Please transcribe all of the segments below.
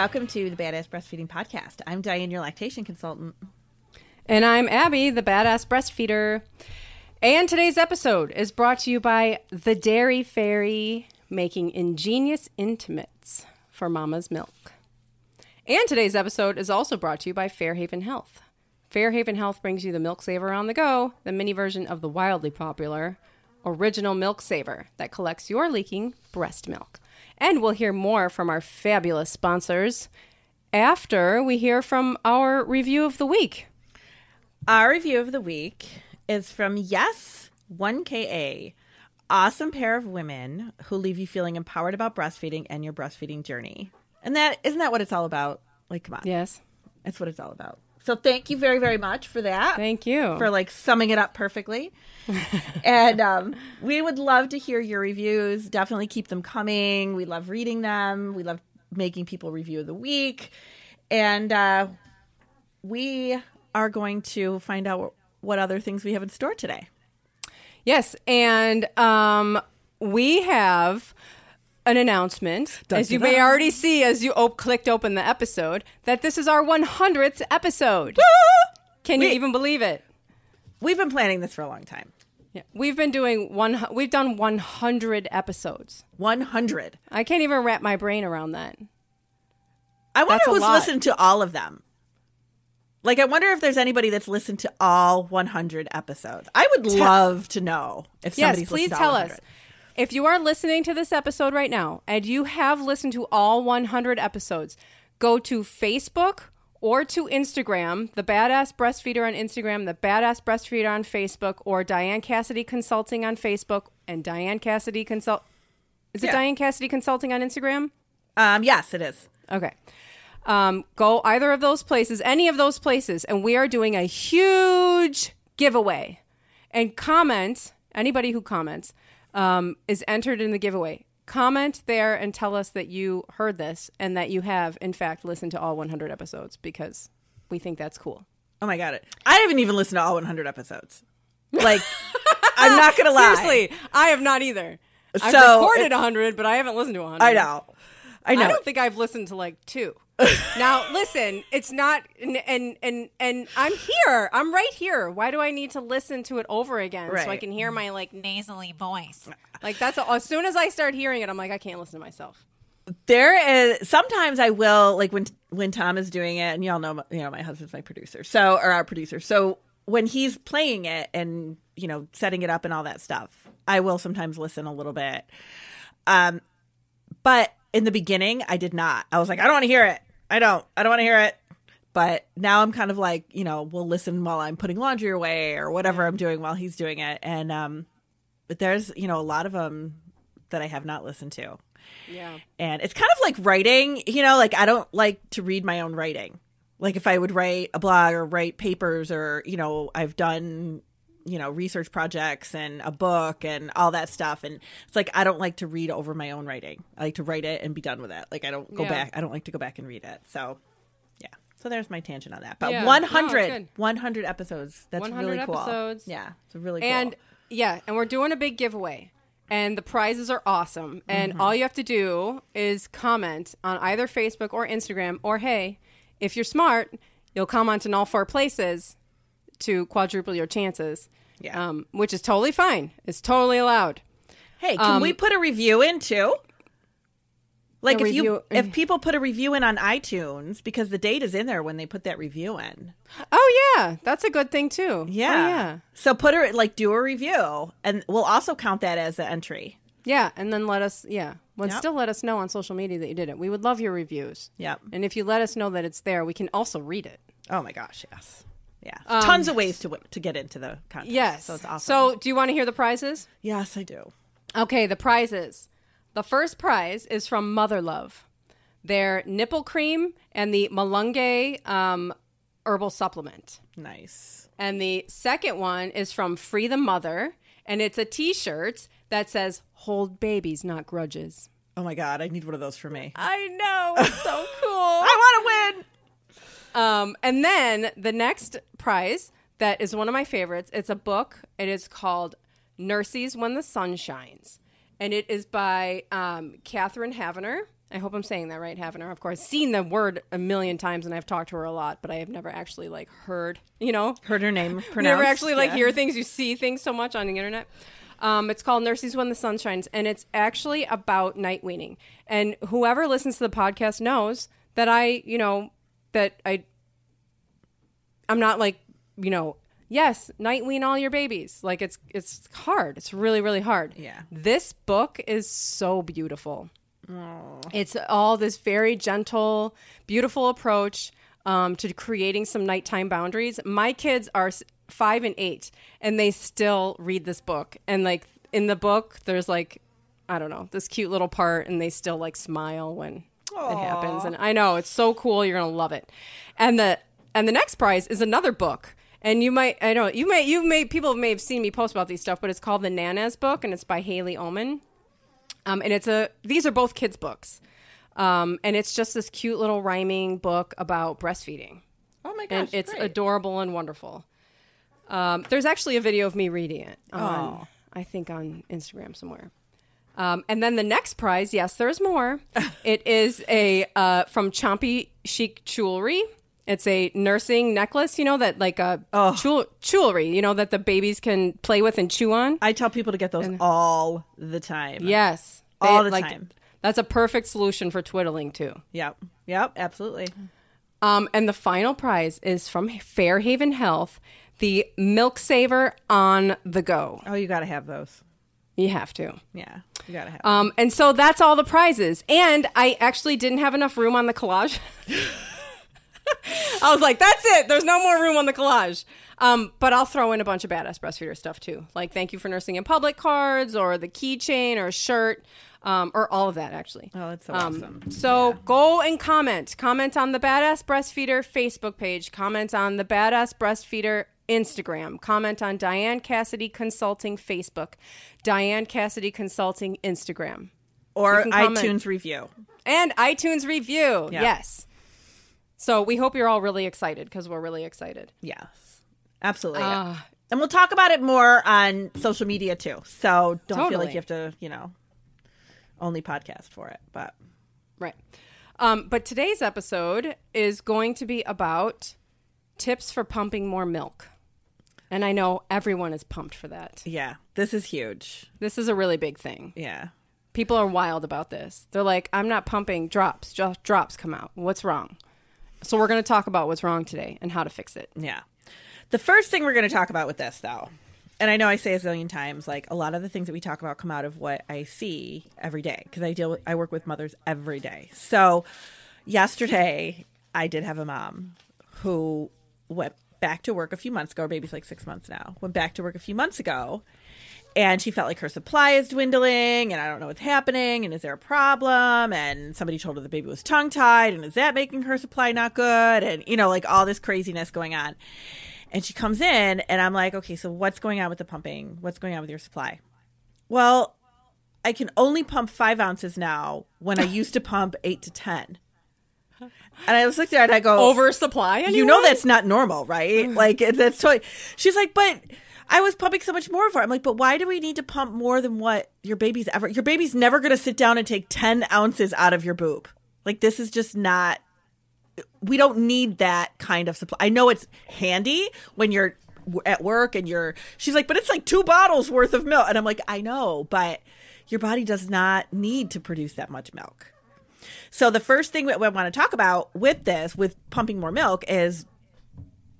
welcome to the Badass Breastfeeding Podcast. I'm Diane, your lactation consultant. And I'm Abby, the badass breastfeeder. And today's episode is brought to you by The Dairy Fairy, making ingenious intimates for mama's milk. And today's episode is also brought to you by Fairhaven Health. Fairhaven Health brings you the Milk Saver on the go, the mini version of the wildly popular original Milk Saver that collects your leaking breast milk. And we'll hear more from our fabulous sponsors after we hear from our review of the week. Our review of the week is from Yes 1KA. Awesome pair of women who leave you feeling empowered about breastfeeding and your breastfeeding journey. And that isn't that what it's all about? Like, come on. Yes. That's what it's all about. So thank you very, very much for that. Thank you. For like summing it up perfectly. and um, we would love to hear your reviews. Definitely keep them coming. We love reading them. We love making people review of the week. And uh, we are going to find out what other things we have in store today. Yes, and um, we have an announcement, Dun, as you may already see as you op- clicked open the episode, that this is our 100th episode. Can you even believe it? We've been planning this for a long time. Yeah. We've been doing one. We've done 100 episodes. 100. I can't even wrap my brain around that. I wonder That's a who's lot. listened to all of them. Like, I wonder if there's anybody that's listened to all 100 episodes. I would love to know if Yes, somebody's please listened to all tell 100. If you are listening to this episode right now and you have listened to all 100 episodes, go to Facebook or to Instagram, the Badass Breastfeeder on Instagram, the Badass Breastfeeder on Facebook, or Diane Cassidy Consulting on Facebook and Diane Cassidy Consult. Is it Yeah. Diane Cassidy Consulting on Instagram? Um, yes, it is. Okay. Um, go either of those places, any of those places, and we are doing a huge giveaway. And comment, anybody who comments um, is entered in the giveaway. Comment there and tell us that you heard this and that you have, in fact, listened to all 100 episodes because we think that's cool. Oh my god, it. I haven't even listened to all 100 episodes. Like, I'm not gonna lie. Seriously, I have not either. I've recorded 100, but I haven't listened to 100. I know. I know. I don't think I've listened to like two. now listen, it's not and, and and and I'm here. I'm right here. Why do I need to listen to it over again so I can hear my like nasally voice? Like that's as soon as I start hearing it, I'm like I can't listen to myself. there is sometimes I will like when when Tom is doing it, and y'all know you know my husband's my producer, so or our producer. So when he's playing it and you know setting it up and all that stuff, I will sometimes listen a little bit. Um, but in the beginning, I did not. I was like, I don't want to hear it. I don't. I don't want to hear it. But now I'm kind of like, you know, we'll listen while I'm putting laundry away or whatever I'm doing while he's doing it. And um, but there's you know a lot of them that I have not listened to Yeah. and it's kind of like writing you know like i don't like to read my own writing like if i would write a blog or write papers or you know i've done you know research projects and a book and all that stuff and it's like i don't like to read over my own writing i like to write it and be done with it like i don't go Yeah. back i don't like to go back and read it so yeah so there's my tangent on that but Yeah. 100 it's good. 100 episodes that's 100 really cool episodes. yeah it's really cool And yeah, and we're doing a big giveaway. And the prizes are awesome. And mm-hmm. all you have to do is comment on either Facebook or Instagram, or hey, if you're smart, you'll comment in all four places to quadruple your chances. Yeah. Um, which is totally fine. It's totally allowed. Hey, can Um, we put a review in too? Like if you if people put a review in on iTunes because the date is in there when they put that review in. Oh yeah, that's a good thing too. Yeah. Oh, yeah. So put her like do a review and we'll also count that as an entry. Yeah, and then let us yeah. Well, Yep. still let us know on social media that you did it. We would love your reviews. Yep. And if you let us know that it's there, we can also read it. Oh my gosh, yes. Yeah. Tons of ways to to get into the contest. Um, Yes. So it's awesome. So, do you want to hear the prizes? yes, I do. Okay, the prizes. The first prize is from Mother Love. Their nipple cream and the Malunge um, herbal supplement. Nice. And the second one is from Free the Mother, and it's a T-shirt that says "Hold babies, not grudges." Oh my god, I need one of those for me. I know, it's so cool. I want to win. Um, and then the next prize that is one of my favorites. It's a book. It is called Nursies When the Sun Shines, and it is by um, Katherine Havener. I hope I'm saying that right, haven't? Of course, seen the word a million times and I've talked to her a lot, but I have never actually like heard, you know, Heard her name pronounced. never actually like Yeah. hear things. You see things so much on the internet. Um, it's called Nursies When the Sun Shines, and it's actually about night weaning. And whoever listens to the podcast knows that I, you know, that I, I'm not like, you know, yes, night wean all your babies. Like it's it's hard. It's really really hard. Yeah. This book is so beautiful. It's all this very gentle, beautiful approach um, to creating some nighttime boundaries. My kids are five and eight, and they still read this book. And like in the book, there's like, I don't know, this cute little part, and they still like smile when it happens. And I know it's so cool. You're gonna love it. And the and the next prize is another book. And you might, I don't, you may, you may, people may have seen me post about these stuff, but it's called the Nanas book, and it's by Haley Oman. Um, and it's a these are both kids books, um, and it's just this cute little rhyming book about breastfeeding, Oh my gosh. and it's great. adorable and wonderful. Um, there's actually a video of me reading it on, Oh. I think, on Instagram somewhere. Um, and then the next prize, yes, there's more. it is a uh, from Chompy Chic Jewelry. It's a nursing necklace, you know, that like a Oh. jewel- jewelry, you know, that the babies can play with and chew on. I tell people to get those all the time. Yes. All the time. That's a perfect solution for twiddling too. Yep. Yep. Absolutely. Um, and the final prize is from Fairhaven Health, the Milk Saver on the go. Oh, you got to have those. You have to. Yeah. You got to have. Um, and so that's all the prizes. And I actually didn't have enough room on the collage. I was like, that's it. There's no more room on the collage. Um, but I'll throw in a bunch of badass breastfeeder stuff too. Like thank you for nursing in public cards or the keychain or a shirt. Um, or all of that actually. Oh, that's so Um, awesome. So go and comment. Comment on the Badass Breastfeeder Facebook page. Comment on the Badass Breastfeeder Instagram. Comment on Diane Cassidy Consulting Facebook. Diane Cassidy Consulting Instagram. Or iTunes review. And iTunes review. Yeah. Yes. So we hope you're all really excited because we're really excited. Yes. Absolutely. Ah. and we'll talk about it more on social media too. So don't feel like you have to, you know, only podcast for it. But Right. Um, but today's episode is going to be about tips for pumping more milk. And I know everyone is pumped for that. yeah, this is huge. This is a really big thing. Yeah. People are wild about this. They're like, I'm not pumping drops, just drops come out. What's wrong? So we're going to talk about what's wrong today and how to fix it. Yeah. The first thing we're going to talk about with this, though, and I know I say a zillion times, like a lot of the things that we talk about come out of what I see every day because I deal with, I work with mothers every day. So yesterday, I did have a mom who went back to work a few months ago. Her baby's like six months now. Went back to work a few months ago. And she felt like her supply is dwindling, and I don't know what's happening, and is there a problem? And somebody told her the baby was tongue tied, and is that making her supply not good? And, you know, like all this craziness going on. And she comes in, and I'm like, okay, so what's going on with the pumping? What's going on with your supply? Well, I can only pump five ounces now when I used to pump eight to 10. And I just looked at her and I go, Oversupply? you know that's not normal, right? Mm. Like that's totally. She's like, but I was pumping so much more for. it." I'm like, but why do we need to pump more than what your baby's ever? Your baby's never going to sit down and take ten ounces out of your boob. Like this is just not. We don't need that kind of supply. I know it's handy when you're at work and you're. She's like, but it's like two bottles worth of milk, and I'm like, I know, but your body does not need to produce that much milk. So the first thing that we want to talk about with this, with pumping more milk, is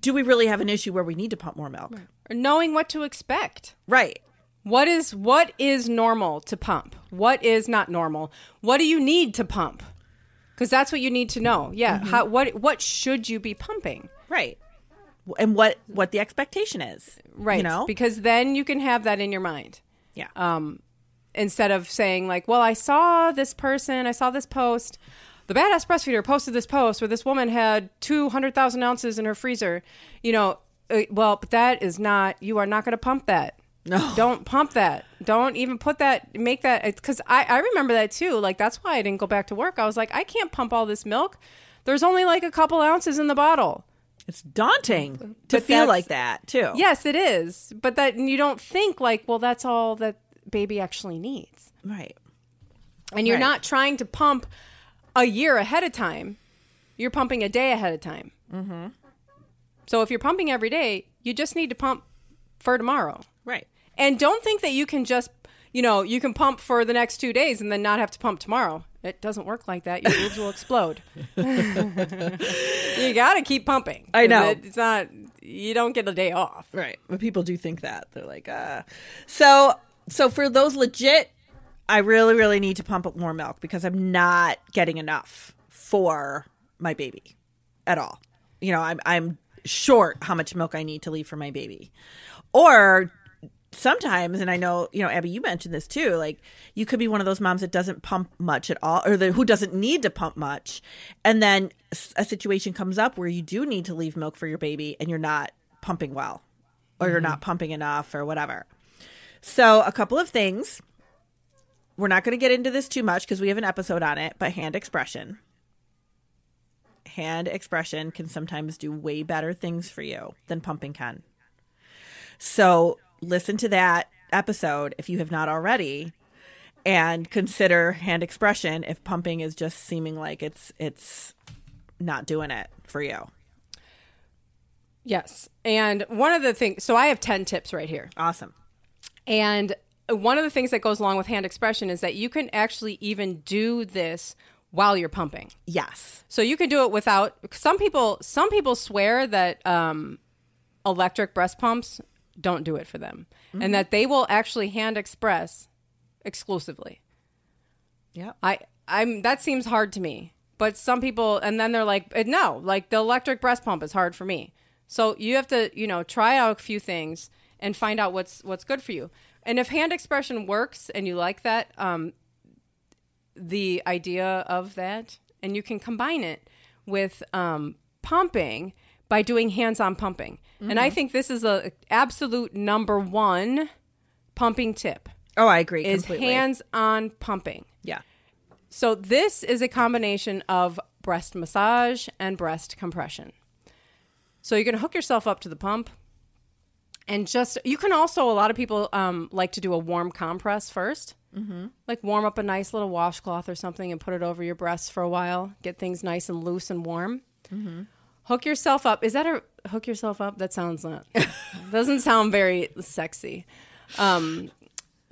do we really have an issue where we need to pump more milk? Or knowing what to expect. Right. What is what is normal to pump? What is not normal? What do you need to pump? Because that's what you need to know. Yeah. Mm-hmm. How, what what should you be pumping? Right. And what what the expectation is. Right. You know? Because then you can have that in your mind. yeah. Um, instead of saying like, "Well, I saw this person, I saw this post." The badass breastfeeder posted this post where this woman had two hundred thousand ounces in her freezer. You know, uh, well, but that is not. You are not going to pump that. No. don't pump that. Don't even put that. Make that because I I remember that too. Like that's why I didn't go back to work. I was like, I can't pump all this milk. There's only like a couple ounces in the bottle. it's daunting to feel like that too. Yes, it is. But that you don't think like, well, that's all that baby actually needs. Right. and you're Right. not trying to pump a year ahead of time, you're pumping a day ahead of time. Mm-hmm. So if you're pumping every day, you just need to pump for tomorrow. Right. And don't think that you can just, you know, you can pump for the next two days and then not have to pump tomorrow. It doesn't work like that. Your boobs will explode. you got to keep pumping. I know. It's not, you don't get a day off. Right. But people do think that. They're like, uh so so for those legit, I really, really need to pump up more milk because I'm not getting enough for my baby at all. You know, I'm I'm short how much milk I need to leave for my baby. Or sometimes, and I know, you know, Abby, you mentioned this too, like you could be one of those moms that doesn't pump much at all, or the, who doesn't need to pump much. And then a situation comes up where you do need to leave milk for your baby and you're not pumping well, or you're mm-hmm. not pumping enough, or whatever. So, a couple of things. We're not going to get into this too much because we have an episode on it, but hand expression. Hand expression can sometimes do way better things for you than pumping can. So, listen to that episode if you have not already and consider hand expression if pumping is just seeming like it's it's not doing it for you. Yes. And one of the things, so I have 10 tips right here. Awesome. And one of the things that goes along with hand expression is that you can actually even do this while you're pumping. Yes. So you can do it without some people some people swear that um, electric breast pumps don't do it for them and that they will actually hand express exclusively. Yeah. I I'm that seems hard to me. But some people and then they're like "Eh, no, like the electric breast pump is hard for me. So you have to, you know, try out a few things and find out what's what's good for you. And if hand expression works and you like that, um, the idea of that, and you can combine it with um, pumping by doing hands-on pumping. And I think this is a absolute number one pumping tip Oh, I agree is completely. hands-on pumping. yeah. So this is a combination of breast massage and breast compression. So you're going to hook yourself up to the pump, and just you can also a lot of people um, like to do a warm compress 1st mm-hmm. like warm up a nice little washcloth or something and put it over your breasts for a while, get things nice and loose and warm. Hook yourself up. Is that a hook yourself up? That sounds not doesn't sound very sexy. Um,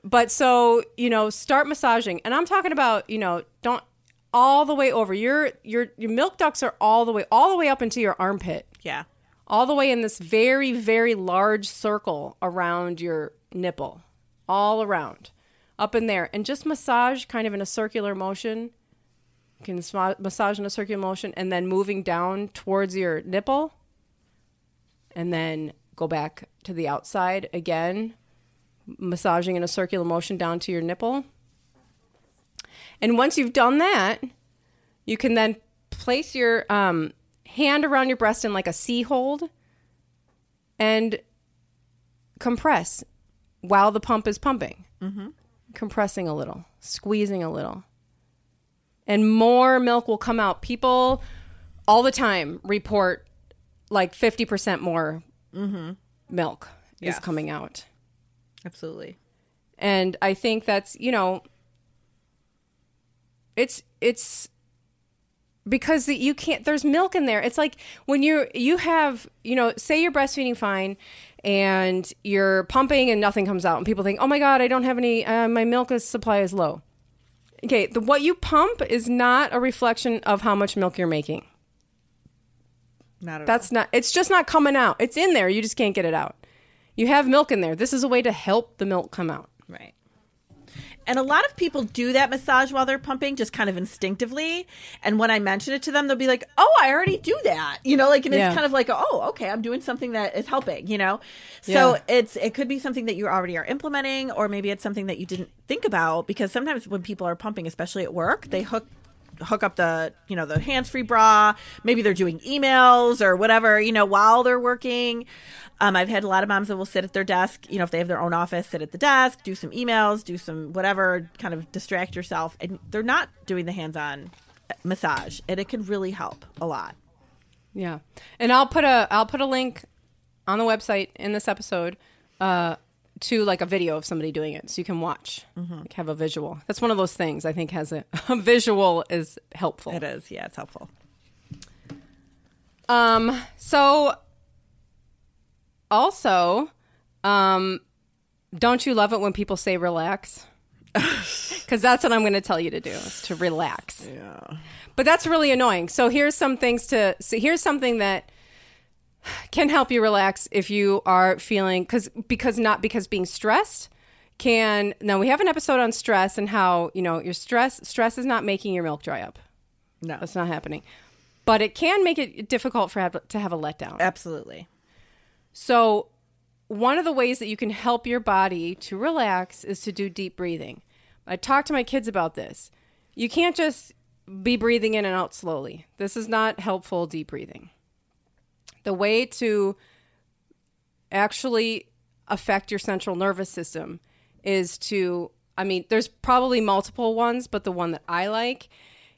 but so you know start massaging and i'm talking about you know don't all the way over your your your milk ducts are all the way all the way up into your armpit Yeah. All the way in this very very large circle around your nipple all around up in there. And just massage kind of in a circular motion. You can massage in a circular motion and then moving down towards your nipple. And then go back to the outside again massaging in a circular motion down to your nipple. And once you've done that, you can then place your um, hand around your breast in like a C hold and compress while the pump is pumping. Mm-hmm. Compressing a little, squeezing a little. And more milk will come out. People all the time report like 50% more milk Yes. is coming out. Absolutely. and i think that's you know it's it's because the- you can't there's milk in there. It's like when you you have you know say you're breastfeeding fine and you're pumping and nothing comes out and people think oh my god i don't have any uh, my milk is, supply is low. Okay the, what you pump is not a reflection of how much milk you're making. Not at all. that's not it's just not coming out. It's in there. You just can't get it out. You have milk in there. This is a way to help the milk come out. Right. And a lot of people do that massage while they're pumping just kind of instinctively. And when I mention it to them, they'll be like, oh, I already do that. You know, like, and Yeah. it's kind of like, oh, okay, I'm doing something that is helping, you know? So Yeah. it's, it could be something that you already are implementing, or maybe it's something that you didn't think about because sometimes when people are pumping, especially at work, they hook hook up the you know the hands-free bra. Maybe they're doing emails or whatever you know while they're working. Um, i've had a lot of moms that will sit at their desk you know if they have their own office sit at the desk do some emails do some whatever kind of distract yourself. And they're not doing the hands-on massage. And it can really help a lot. Yeah, and I'll put a I'll put a link on the website in this episode uh, to like a video of somebody doing it so you can watch, like have a visual. That's one of those things I think has a, a visual is helpful. It is. Yeah, it's helpful. Um, so also, um, don't you love it when people say relax? Because that's what I'm going to tell you to do is to relax. Yeah. But that's really annoying. So here's some things to. So here's something that can help you relax if you are feeling because because not because being stressed can. Now we have an episode on stress and how you know your stress stress is not making your milk dry up. No. That's not happening. But it can make it difficult for to have a letdown. Absolutely. So, one of the ways that you can help your body to relax is to do deep breathing. I talk to my kids about this. You can't just be breathing in and out slowly. This is not helpful deep breathing. The way to actually affect your central nervous system is to I mean, there's probably multiple ones, but the one that I like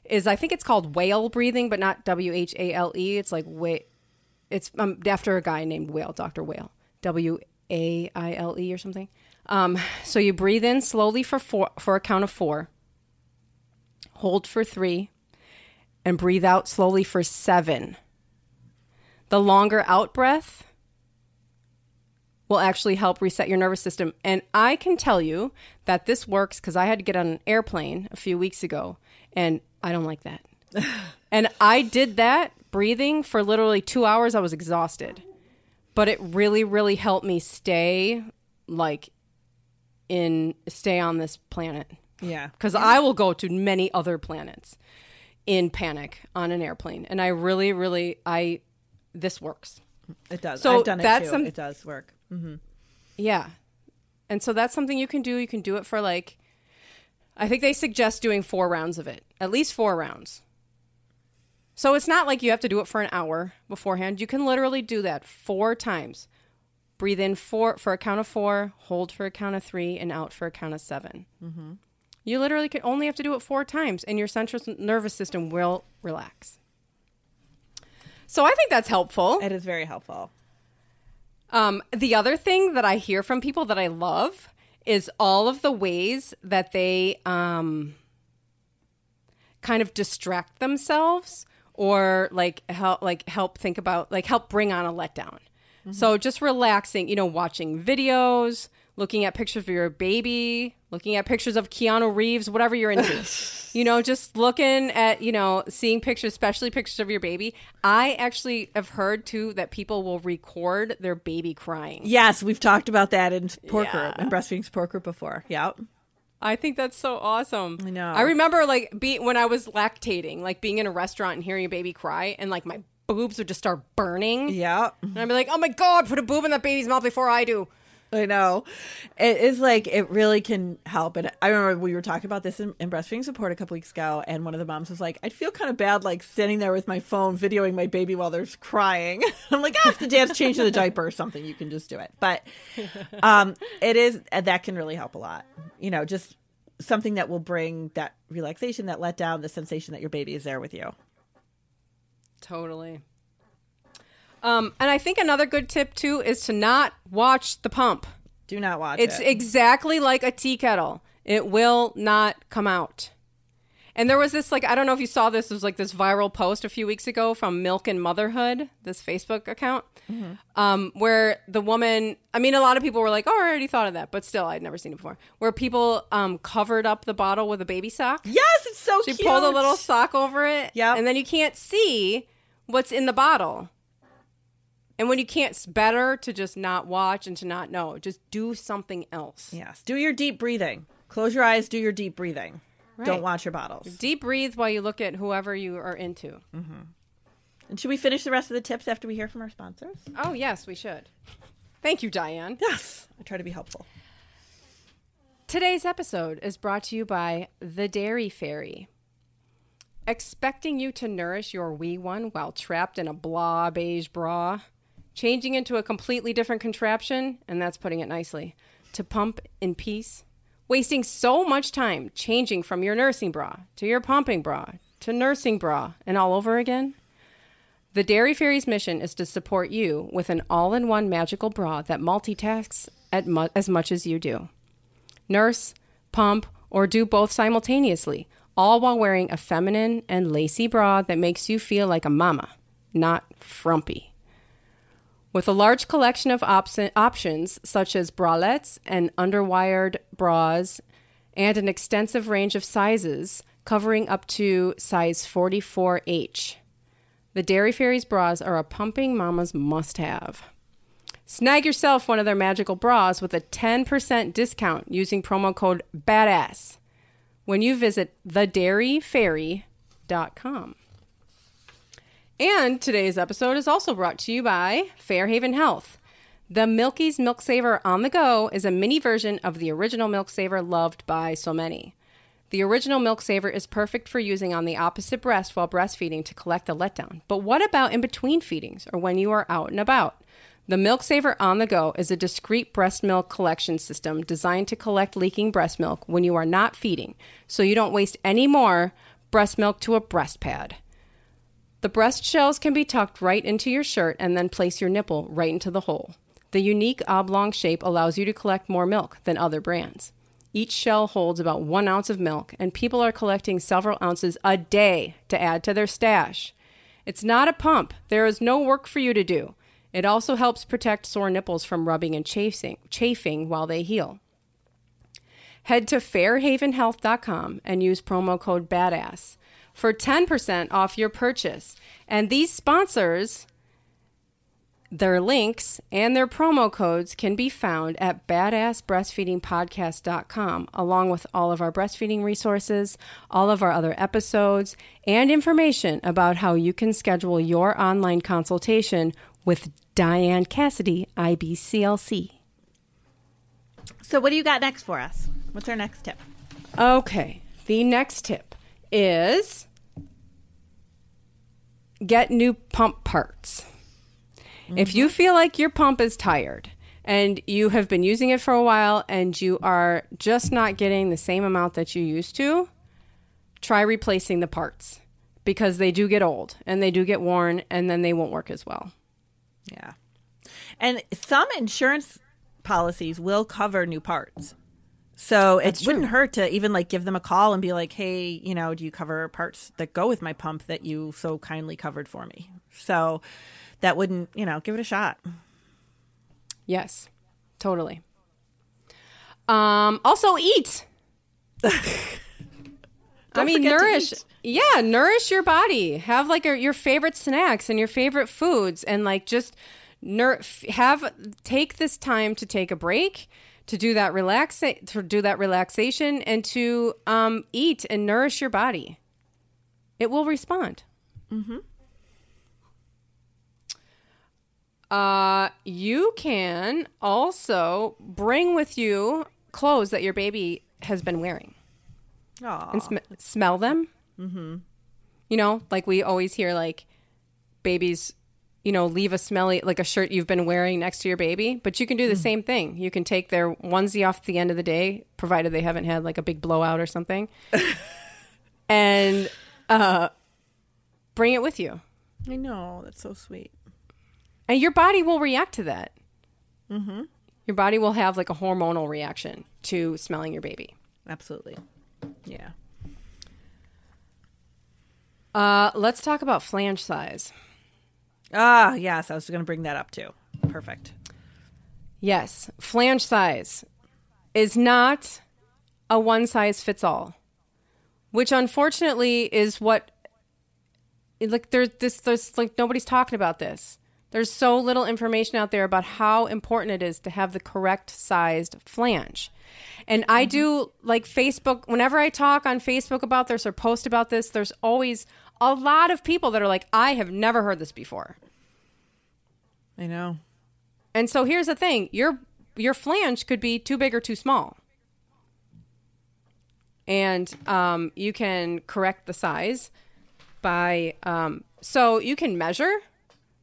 is I think it's called whale breathing, but not W H A L E. It's like wait, it's um, after a guy named Whale, Dr. Whale, W A I L E or something. Um, so you breathe in slowly for four, for a count of four, hold for three, and breathe out slowly for seven. The longer out breath will actually help reset your nervous system. And I can tell you that this works because I had to get on an airplane a few weeks ago, and I don't like that. and I did that breathing for literally two hours. I was exhausted, but it really, really helped me stay like in stay on this planet Yeah. because I will go to many other planets in panic on an airplane, and I really, really, I this works. It does. So I've done it that's too. some- it does work. Yeah. And so that's something you can do. You can do it for like, I think they suggest doing four rounds of it, at least four rounds. So it's not like you have to do it for an hour beforehand. You can literally do that four times. Breathe in four for a count of four, hold for a count of three, and out for a count of 7 Mm-hmm. You literally can only have to do it four times, and your central nervous system will relax. So I think that's helpful. It is very helpful. Um, the other thing that I hear from people that I love is all of the ways that they um, kind of distract themselves or like help like help think about like help bring on a letdown. So just relaxing, you know, watching videos, looking at pictures of your baby, looking at pictures of Keanu Reeves, whatever you're into. you know, just looking at, you know, seeing pictures, especially pictures of your baby. I actually have heard too that people will record their baby crying. Yes, we've talked about that in support group, Yeah. in breastfeeding support group before. Yep. I think that's so awesome. I know. I remember like be when I was lactating, like being in a restaurant and hearing a baby cry, and like my boobs would just start burning. Yeah. And I'd be like, "Oh my god, put a boob in that baby's mouth before I do." I know. It is like it really can help. And I remember we were talking about this in, in breastfeeding support a couple weeks ago, and one of the moms was like, "I'd feel kind of bad, like standing there with my phone videoing my baby while there's crying." I'm like, "Ah, if the dad's changing the diaper or something, you can just do it." But um, it is that can really help a lot. You know, just something that will bring that relaxation, that let down, the sensation that your baby is there with you. Totally. Um, and I think another good tip too is to not watch the pump. Do not watch it. It's it. exactly like a tea kettle. It will not come out. And there was this like I don't know if you saw this. It was like this viral post a few weeks ago from Milk and Motherhood, this Facebook account, um, where the woman. I mean, a lot of people were like, "Oh, I already thought of that," but still, I'd never seen it before. Where people um, covered up the bottle with a baby sock. yes, it's so She cute. pulled a little sock over it. Yeah, And then you can't see what's in the bottle. And when you can't, it's better to just not watch and to not know. Just do something else. Yes. Do your deep breathing. Close your eyes, do your deep breathing. Right. Don't watch your bottles. Deep breathe while you look at whoever you are into. Mm-hmm. And should we finish the rest of the tips after we hear from our sponsors? Oh, yes, we should. Thank you, Diane. Yes. I try to be helpful. Today's episode is brought to you by The Dairy Fairy. Expecting you to nourish your wee one while trapped in a blah beige bra, changing into a completely different contraption, and that's putting it nicely, to pump in peace, wasting so much time changing from your nursing bra to your pumping bra to nursing bra and all over again? The Dairy Fairy's mission is to support you with an all in one magical bra that multitasks mu- as much as you do. Nurse, pump, or do both simultaneously, all while wearing a feminine and lacy bra that makes you feel like a mama, not frumpy. With a large collection of op- options such as bralettes and underwired bras, and an extensive range of sizes covering up to size 44H. The Dairy Fairies bras are a pumping mama's must have. Snag yourself one of their magical bras with a 10% discount using promo code BADASS when you visit thedairyfairy.com. And today's episode is also brought to you by Fairhaven Health. The Milkies Milk Saver on the go is a mini version of the original Milk Saver loved by so many. The original Milk Saver is perfect for using on the opposite breast while breastfeeding to collect the letdown. But what about in between feedings or when you are out and about? The Milk Saver on the go is a discreet breast milk collection system designed to collect leaking breast milk when you are not feeding, so you don't waste any more breast milk to a breast pad. The breast shells can be tucked right into your shirt and then place your nipple right into the hole. The unique oblong shape allows you to collect more milk than other brands. Each shell holds about one ounce of milk, and people are collecting several ounces a day to add to their stash. It's not a pump, there is no work for you to do. It also helps protect sore nipples from rubbing and chafing, chafing while they heal. Head to fairhavenhealth.com and use promo code BADASS for 10% off your purchase. And these sponsors their links and their promo codes can be found at badassbreastfeedingpodcast.com, along with all of our breastfeeding resources, all of our other episodes, and information about how you can schedule your online consultation with Diane Cassidy, IBCLC. So, what do you got next for us? What's our next tip? Okay, the next tip is get new pump parts. If you mm-hmm. feel like your pump is tired and you have been using it for a while and you are just not getting the same amount that you used to, try replacing the parts because they do get old and they do get worn and then they won't work as well. Yeah. And some insurance policies will cover new parts. So it true. wouldn't hurt to even like give them a call and be like, "Hey, you know, do you cover parts that go with my pump that you so kindly covered for me?" So that wouldn't, you know, give it a shot. Yes, totally. Um, also, eat. I mean, nourish. Yeah, nourish your body. Have like a, your favorite snacks and your favorite foods, and like just nur- have take this time to take a break, to do that relax, to do that relaxation, and to um, eat and nourish your body. It will respond. Uh, you can also bring with you clothes that your baby has been wearing Aw. and sm- smell them. Mm-hmm. You know, like we always hear, like babies, you know, leave a smelly like a shirt you've been wearing next to your baby. But you can do the same thing. You can take their onesie off at the end of the day, provided they haven't had like a big blowout or something, and uh, bring it with you. I know that's so sweet. and your body will react to that. Mm-hmm. Your body will have like a hormonal reaction to smelling your baby. Absolutely. Yeah. Uh, let's talk about flange size. Ah, yes, I was going to bring that up too. Perfect. Yes, flange size is not a one size fits all, which unfortunately is what like there's this there's like nobody's talking about this. There's so little information out there about how important it is to have the correct sized flange. And I do like Facebook, whenever I talk on Facebook about this or post about this, there's always a lot of people that are like, I have never heard this before. I know. And so here's the thing your your flange could be too big or too small. And um, you can correct the size by um, so you can measure.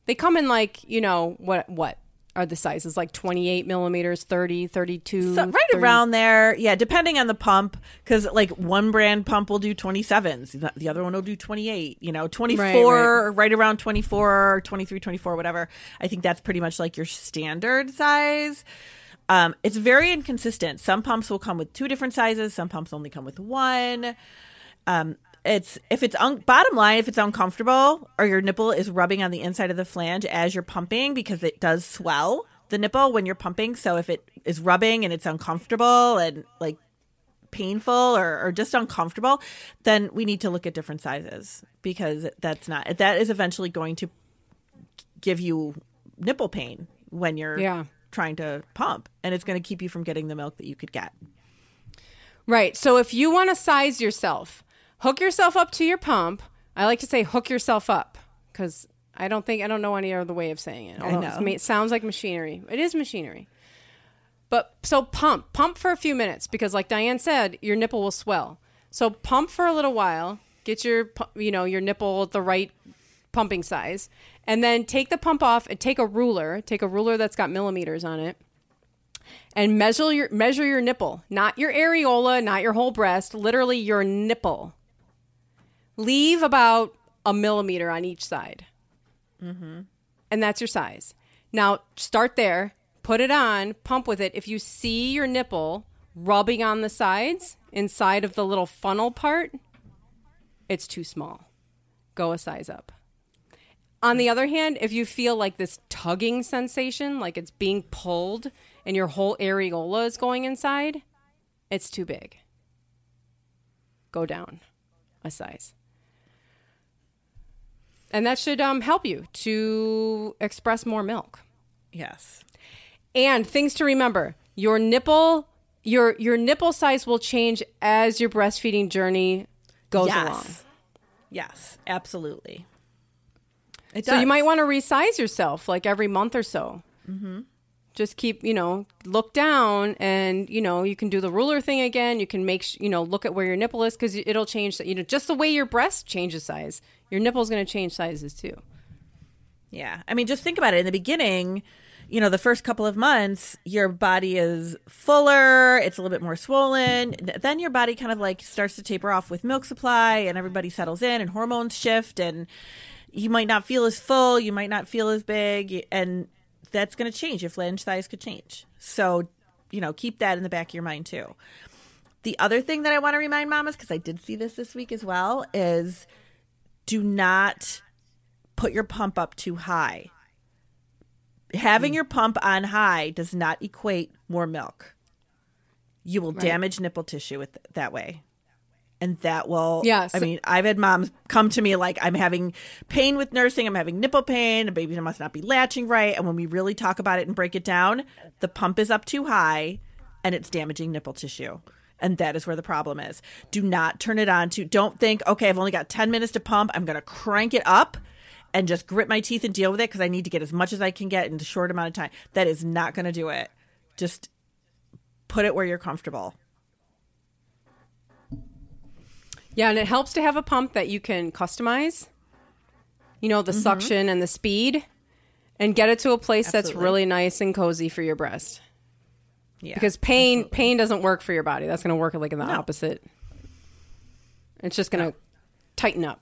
They come in like, you know, what what are the sizes? Like 28 millimeters, 30, 32. So right 30 around there, yeah, depending on the pump, because like one brand pump will do 27s, the- the other one will do 28, you know, 24, right, around 24, 23, 24, whatever. I think that's pretty much like your standard size. Um, it's very inconsistent. Some pumps will come with two different sizes. Some pumps only come with one. Um, it's if it's un- bottom line if it's uncomfortable or your nipple is rubbing on the inside of the flange as you're pumping because it does swell the nipple when you're pumping. So if it is rubbing and it's uncomfortable and like painful or, or just uncomfortable, then we need to look at different sizes because that's not that is eventually going to give you nipple pain when you're Yeah. trying to pump and it's going to keep you from getting the milk that you could get. Right. So if you want to size yourself, hook yourself up to your pump. I like to say hook yourself up because I don't think I don't know any other way of saying it. Although it's know. It sounds like machinery. It is machinery. But so pump, pump for a few minutes because, like Diane said, your nipple will swell. So pump for a little while. Get your, you know, your nipple at the right pumping size, and then take the pump off and take a ruler. Take a ruler that's got millimeters on it, and measure your measure your nipple, not your areola, not your whole breast, literally your nipple. Leave about a millimeter on each side, mm-hmm. and that's your size. Now start there, put it on, pump with it. If you see your nipple rubbing on the sides inside of the little funnel part, it's too small. Go a size up. On the other hand, if you feel like this tugging sensation, like it's being pulled and your whole areola is going inside, it's too big. Go down a size. And that should um, help you to express more milk. Yes. And things to remember: your nipple, your your nipple size will change as your breastfeeding journey goes yes. along. Yes, absolutely. It So you might want to resize yourself like every month or so. Mm-hmm. Just keep, you know, look down, and you know you can do the ruler thing again. You can make, sh- you know, look at where your nipple is because it'll change. You know, just the way your breast changes size, your nipple's going to change sizes too. Yeah. I mean, just think about it. In the beginning, you know, the first couple of months, your body is fuller, it's a little bit more swollen. Then your body kind of like starts to taper off with milk supply and everybody settles in and hormones shift and you might not feel as full, you might not feel as big and that's going to change. Your flange size could change. So, you know, keep that in the back of your mind too. The other thing that I want to remind mamas because I did see this this week as well is do not put your pump up too high. Having your pump on high does not equate more milk. You will damage nipple tissue with that way. And that will Yes. I mean, I've had moms come to me like I'm having pain with nursing, I'm having nipple pain, the baby must not be latching right. And when we really talk about it and break it down, the pump is up too high and it's damaging nipple tissue. And that is where the problem is. Do not turn it on to don't think, okay, I've only got 10 minutes to pump. I'm going to crank it up and just grit my teeth and deal with it because I need to get as much as I can get in a short amount of time. That is not going to do it. Just put it where you're comfortable. Yeah, and it helps to have a pump that you can customize. You know, the Mm-hmm. suction and the speed, and get it to a place that's really nice and cozy for your breast. Yeah. Because pain pain doesn't work for your body. That's going to work like in the No. opposite. It's just going to tighten up.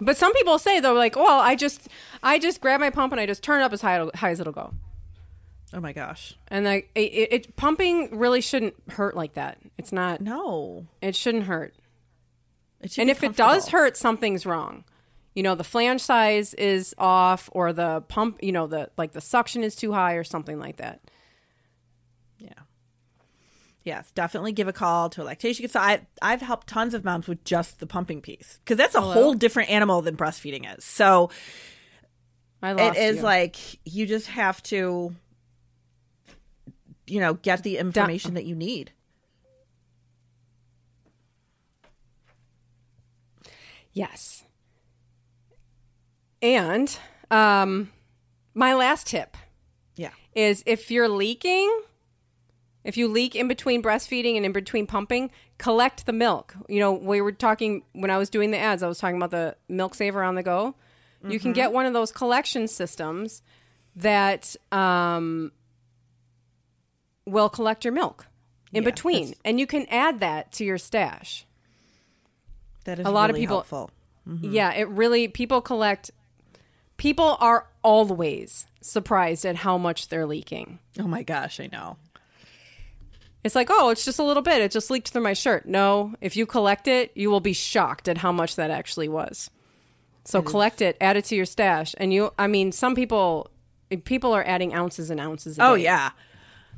But some people say though, like, well, I just I just grab my pump and I just turn it up as high, high as it'll go. oh my gosh. And like it, it, it pumping really shouldn't hurt like that. It's not. No. It shouldn't hurt. It and if it does hurt something's wrong you know the flange size is off or the pump you know the like the suction is too high or something like that Yeah. Yes, definitely give a call to a lactation. So I I've helped tons of moms with just the pumping piece because that's a whole different animal than breastfeeding is. So it is you. like you just have to, you know, get the information that you need. yes and um my last tip Yeah. is if you're leaking if you leak in between breastfeeding and in between pumping collect the milk you know we were talking when i was doing the ads i was talking about the milk saver on the go you can get one of those collection systems that um, will collect your milk in Yeah, between and you can add that to your stash That is A lot of really people- helpful. yeah it really people collect people are always surprised at how much they're leaking. Oh my gosh, I know. It's like, oh, it's just a little bit. It just leaked through my shirt. No, if you collect it, you will be shocked at how much that actually was. So collect it, add it to your stash, and you. I mean, some people, people are adding ounces and ounces. Oh day. yeah,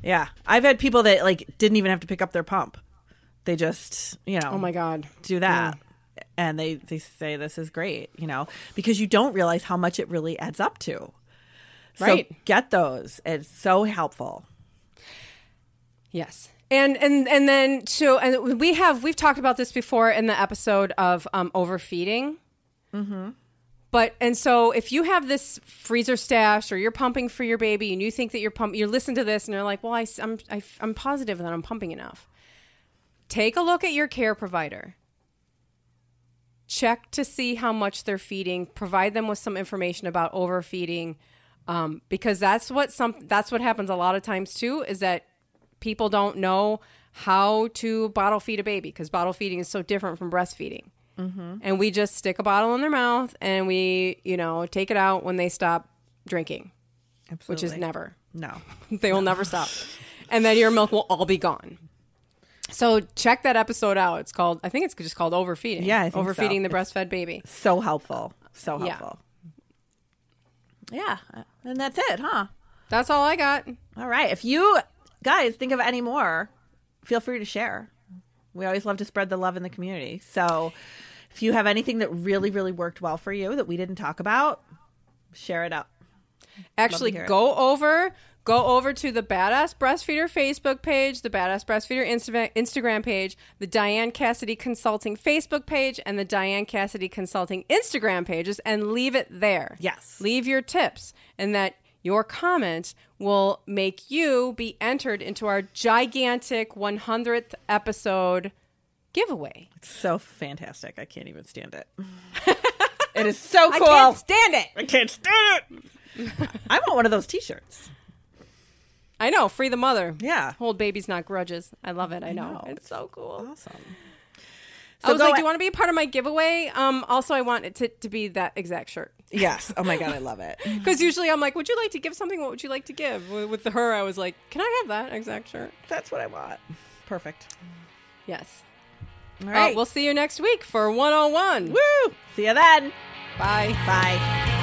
yeah. I've had people that like didn't even have to pick up their pump. They just you know Oh my god. do that, and they they say this is great. You know because you don't realize how much it really adds up to. So Right. get those. It's so helpful. Yes. And and and then so and we have we've talked about this before in the episode of um, overfeeding. Mm-hmm. But and so if you have this freezer stash or you're pumping for your baby and you think that you're pump you listen to this and you're like, well, I, am I, I'm positive that I'm pumping enough. Take a look at your care provider. Check to see how much they're feeding. Provide them with some information about overfeeding, um, because that's what some that's what happens a lot of times too. Is that people don't know how to bottle feed a baby because bottle feeding is so different from breastfeeding. Mm-hmm. And we just stick a bottle in their mouth and we, you know, take it out when they stop drinking, which is never. no. they will never stop. And then your milk will all be gone. So check that episode out. It's called, I think it's just called Overfeeding. Yeah, think so. Overfeeding the breastfed baby. So helpful. So helpful. Yeah. Uh, and that's it, huh? That's all I got. All right. If you guys think of any more, feel free to share. We always love to spread the love in the community. So if you have anything that really, really worked well for you that we didn't talk about, share it up. Actually, go over go over to the Badass Breastfeeder Facebook page, the Badass Breastfeeder Insta- Instagram page, the Diane Cassidy Consulting Facebook page, and the Diane Cassidy Consulting Instagram pages, and leave it there. Yes. leave your tips, and that your comment will make you be entered into our gigantic 100th episode giveaway. It's so fantastic. I can't even stand it. it is so cool. I can't stand it. I can't stand it. I want one of those t-shirts. I know, free the mother. Yeah. Hold babies, not grudges. I love it. I know. know. It's so cool. Awesome. So I was like, "Do you want to be a part of my giveaway?" Um, also, I want it to, to be that exact shirt Yes. Oh my god, I love it. because usually I'm like, "Would you like to give something? What would you like to give?" With her, I was like, "Can I have that exact shirt?" That's what I want. Perfect. Yes. All right. right. we'll see you next week for 101. Woo! See you then. Bye. Bye.